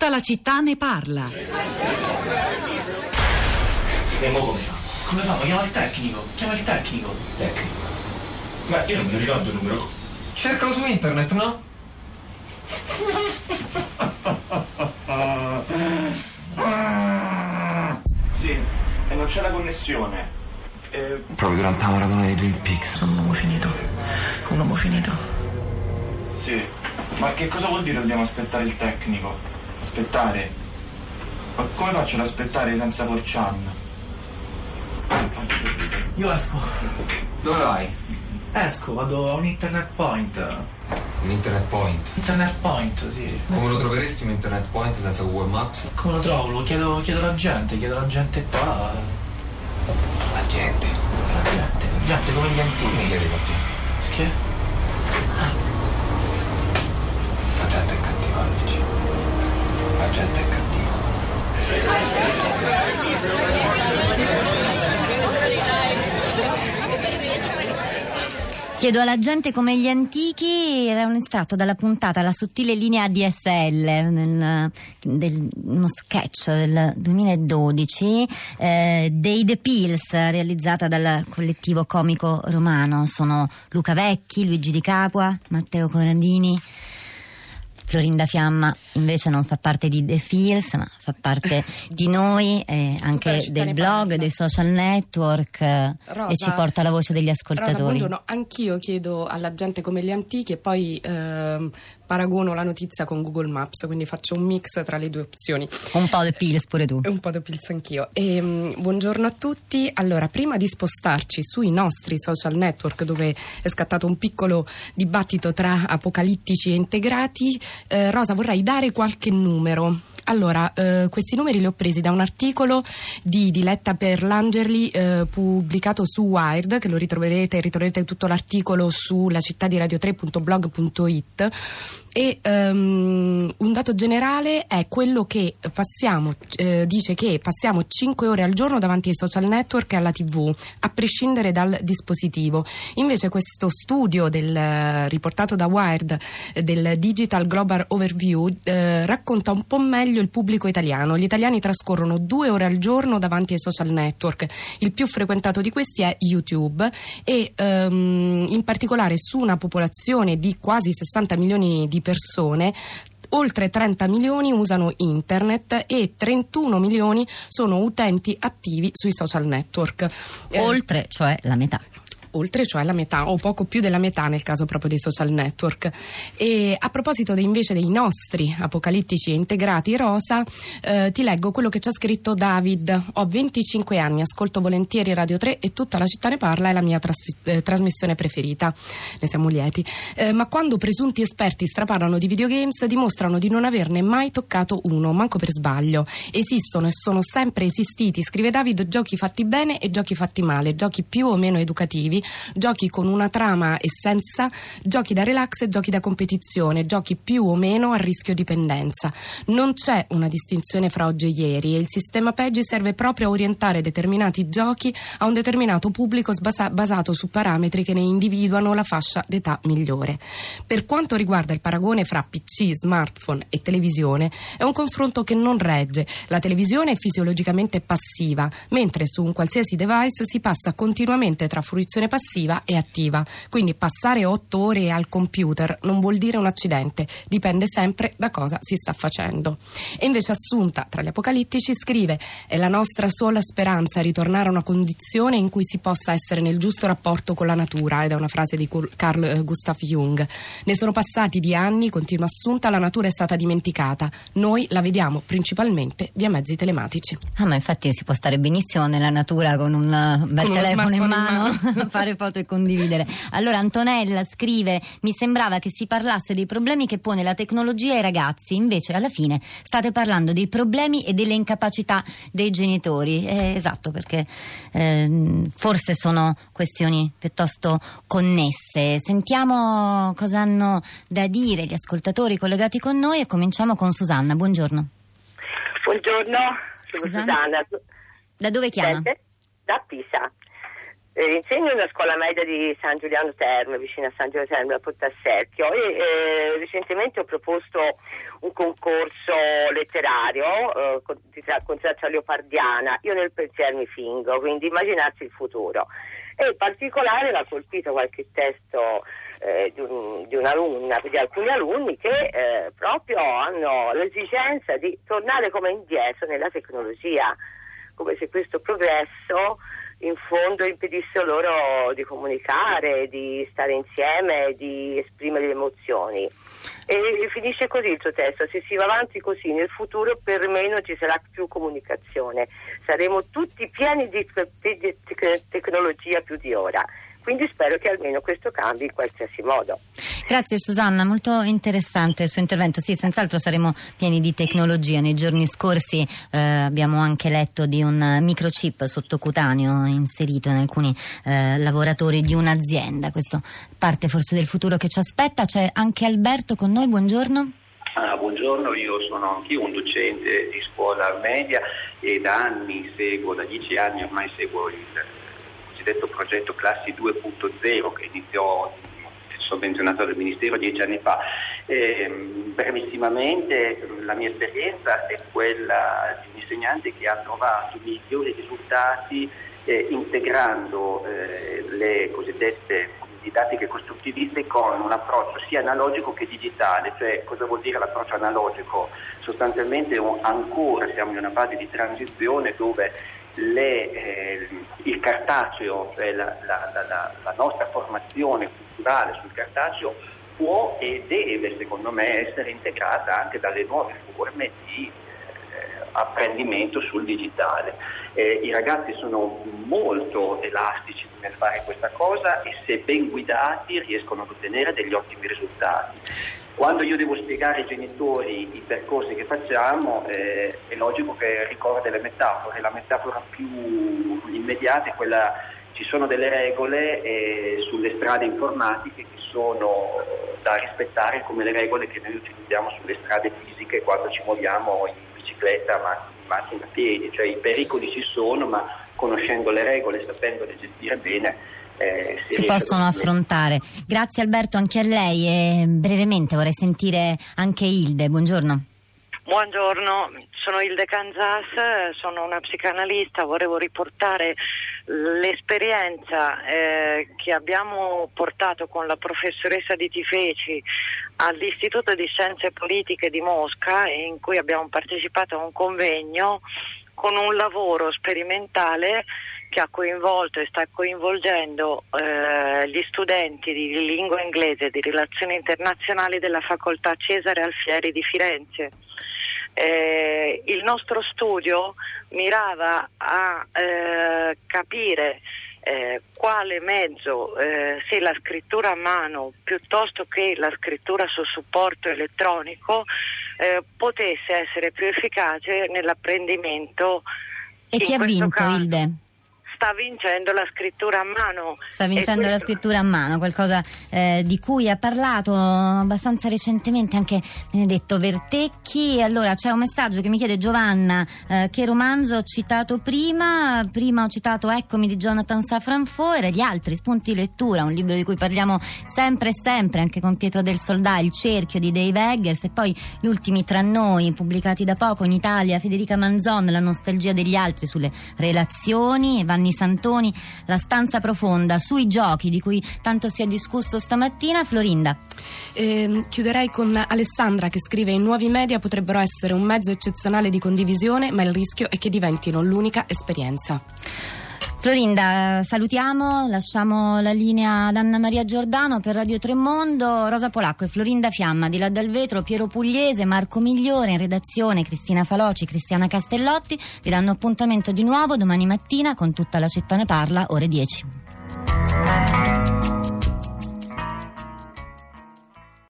Tutta la città ne parla. E mo come fa? Come fa? Chiama il tecnico. Chiama il tecnico. Tecnico. Ma io non me lo ricordo il numero. Cercalo su internet, no? Sì, e non c'è la connessione. Eh, Proprio durante la maratona dei Twin Peaks. sono un uomo finito. Un uomo finito. Sì. Ma che cosa vuol dire dobbiamo aspettare il tecnico? Aspettare? Ma come faccio ad aspettare senza Forchan? Io esco. Dove vai? Esco, vado a un internet point. Un internet point. Internet point, sì. Come lo troveresti un internet point senza Google Maps? Come lo trovo? Lo chiedo, chiedo alla gente, chiedo alla gente qua. La gente. La gente, gente come gli antichi. mi chiedi la gente. Perché? La gente è cattiva, Luigi. La gente è cattiva. Chiedo alla gente come gli antichi era un estratto dalla puntata La sottile linea DSL, nel, del, uno sketch del 2012 eh, dei The Pills, realizzata dal collettivo comico romano. Sono Luca Vecchi, Luigi Di Capua, Matteo Corandini. Florinda Fiamma invece non fa parte di The Pills, ma fa parte di noi, eh, anche del blog, dei social network eh, Rosa- e ci porta la voce degli Rosa, ascoltatori. buongiorno. Anch'io chiedo alla gente come gli antichi e poi ehm, paragono la notizia con Google Maps, quindi faccio un mix tra le due opzioni. Un po' The Pills pure tu. E un po' di pills anch'io. Ehm, buongiorno a tutti. Allora, prima di spostarci sui nostri social network, dove è scattato un piccolo dibattito tra apocalittici e integrati, eh, Rosa, vorrei dare qualche numero. Allora, eh, questi numeri li ho presi da un articolo di Diletta Perlangerli eh, pubblicato su Wired, che lo ritroverete, ritroverete tutto l'articolo sulla città di radio3.blog.it e ehm, un dato generale è quello che passiamo, eh, dice che passiamo 5 ore al giorno davanti ai social network e alla tv, a prescindere dal dispositivo. Invece questo studio del, riportato da Wired eh, del Digital Global Overview eh, racconta un po' meglio il pubblico italiano. Gli italiani trascorrono due ore al giorno davanti ai social network. Il più frequentato di questi è YouTube e ehm, in particolare su una popolazione di quasi 60 milioni di persone Oltre 30 milioni usano internet e 31 milioni sono utenti attivi sui social network. Eh, Oltre, cioè la metà. Oltre, cioè la metà o poco più della metà nel caso proprio dei social network. E a proposito de- invece dei nostri apocalittici integrati rosa, eh, ti leggo quello che ci ha scritto David. Ho 25 anni, ascolto volentieri Radio 3 e tutta la città ne parla, è la mia trasfi- eh, trasmissione preferita. Ne siamo lieti. Eh, ma quando presunti esperti straparlano di videogames dimostrano di non averne mai toccato uno, manco per sbaglio. Esistono e sono sempre esistiti, scrive David, giochi fatti bene e giochi fatti male, giochi più o meno educativi, giochi con una trama e senza, giochi da relax e giochi da competizione, giochi più o meno a rischio dipendenza. Non c'è una distinzione fra oggi e ieri e il sistema PEGI serve proprio a orientare determinati giochi a un determinato pubblico sbasa- basato su parametri che ne individuano la fascia d'età migliore. Per quanto riguarda il paragone fra PC, smartphone e televisione, è un confronto che non regge. La televisione è fisiologicamente passiva, mentre su un qualsiasi device si passa continuamente tra fruizione passiva e attiva. Quindi passare otto ore al computer non vuol dire un accidente, dipende sempre da cosa si sta facendo. E invece Assunta, tra gli apocalittici, scrive: È la nostra sola speranza ritornare a una condizione in cui si possa essere nel giusto rapporto con la natura. Ed è una frase di Carl eh, Gustav Jung. Ne sono passati di anni, continua Assunta, la natura è stata dimenticata. Noi la vediamo principalmente via mezzi telematici. Ah, ma infatti si può stare benissimo nella natura con un uh, bel Con telefono in smartphone in mano, mano. fare foto e condividere. Allora Antonella scrive: Mi sembrava che si parlasse dei problemi che pone la tecnologia ai ragazzi, invece alla fine state parlando dei problemi e delle incapacità dei genitori. Eh, esatto, perché ehm, forse sono questioni piuttosto connesse. Sentiamo cosa hanno da dire gli ascoltatori collegati con noi e cominciamo con Susanna. Buongiorno. Buongiorno, sono Susanna? Susanna. Da dove chiama? Da Pisa. Eh, insegno in una scuola media di San Giuliano Terme, vicino a San Giuliano Terme, a Portasserchio e eh, recentemente ho proposto un concorso letterario eh, con, con traccia leopardiana. Io nel pensiero mi fingo, quindi immaginarsi il futuro. E in particolare l'ha colpito qualche testo eh, di, un, di, un'alunna, di alcuni alunni che eh, proprio hanno l'esigenza di tornare come indietro nella tecnologia, come se questo progresso in fondo impedisse loro di comunicare, di stare insieme, di esprimere le emozioni. E finisce così il suo testo, se si va avanti così nel futuro per me non ci sarà più comunicazione, saremo tutti pieni di, di, di tecnologia più di ora quindi spero che almeno questo cambi in qualsiasi modo. Grazie Susanna, molto interessante il suo intervento. Sì, senz'altro saremo pieni di tecnologia. Nei giorni scorsi eh, abbiamo anche letto di un microchip sottocutaneo inserito in alcuni eh, lavoratori di un'azienda. Questo parte forse del futuro che ci aspetta. C'è anche Alberto con noi, buongiorno. Ah, buongiorno, io sono anch'io un docente di scuola media e da anni seguo, da dieci anni ormai seguo il cosiddetto progetto Classi 2.0 che iniziò sovvenzionato dal Ministero dieci anni fa. Eh, brevissimamente la mia esperienza è quella di un insegnante che ha trovato migliori risultati eh, integrando eh, le cosiddette didattiche costruttiviste con un approccio sia analogico che digitale, cioè cosa vuol dire l'approccio analogico? Sostanzialmente ancora siamo in una fase di transizione dove le, eh, il cartaceo, cioè la, la, la, la, nostra formazione culturale sul cartaceo può e deve secondo me essere integrata anche dalle nuove forme di eh, apprendimento sul digitale. Eh, I ragazzi sono molto elastici nel fare questa cosa e se ben guidati riescono ad ottenere degli ottimi risultati. Quando io devo spiegare ai genitori i percorsi che facciamo eh, è logico che ricorro delle metafore, la metafora più immediata è quella, ci sono delle regole eh, sulle strade informatiche che sono da rispettare come le regole che noi utilizziamo sulle strade fisiche quando ci muoviamo in bicicletta, ma in macchina a piedi, cioè i pericoli ci sono ma conoscendo le regole, sapendole gestire bene eh, si, si possono affrontare. Grazie Alberto anche a lei e brevemente vorrei sentire anche Ilde, buongiorno. Buongiorno, sono Ilde Canzas, sono una psicanalista, volevo riportare l'esperienza eh, che abbiamo portato con la professoressa di Tifeci all'Istituto di Scienze Politiche di Mosca in cui abbiamo partecipato a un convegno con un lavoro sperimentale che ha coinvolto e sta coinvolgendo eh, gli studenti di lingua inglese e di relazioni internazionali della facoltà Cesare Alfieri di Firenze. Eh, il nostro studio mirava a eh, capire eh, quale mezzo, eh, se la scrittura a mano piuttosto che la scrittura su supporto elettronico, eh, potesse essere più efficace nell'apprendimento. E chi ha vinto, caso, Ilde? Sta vincendo la scrittura a mano. Sta vincendo questo... la scrittura a mano, qualcosa eh, di cui ha parlato abbastanza recentemente anche Benedetto Vertecchi. Allora c'è un messaggio che mi chiede Giovanna, eh, che romanzo ho citato prima? Prima ho citato Eccomi di Jonathan Safran Foer e gli altri spunti lettura, un libro di cui parliamo sempre e sempre, anche con Pietro del Soldà, Il cerchio di Dave Eggers e poi gli ultimi tra noi, pubblicati da poco in Italia, Federica Manzon, La nostalgia degli altri sulle relazioni, Vanni Giovanni Santoni, La stanza profonda, sui giochi di cui tanto si è discusso stamattina. Florinda. Eh, chiuderei con Alessandra che scrive: I nuovi media potrebbero essere un mezzo eccezionale di condivisione, ma il rischio è che diventino l'unica esperienza. Florinda, salutiamo, lasciamo la linea ad Anna Maria Giordano per Radio Tremondo, Rosa Polacco e Florinda Fiamma, di là dal vetro, Piero Pugliese, Marco Migliore, in redazione Cristina Faloci, Cristiana Castellotti, vi danno appuntamento di nuovo domani mattina con tutta la città ne parla, ore 10.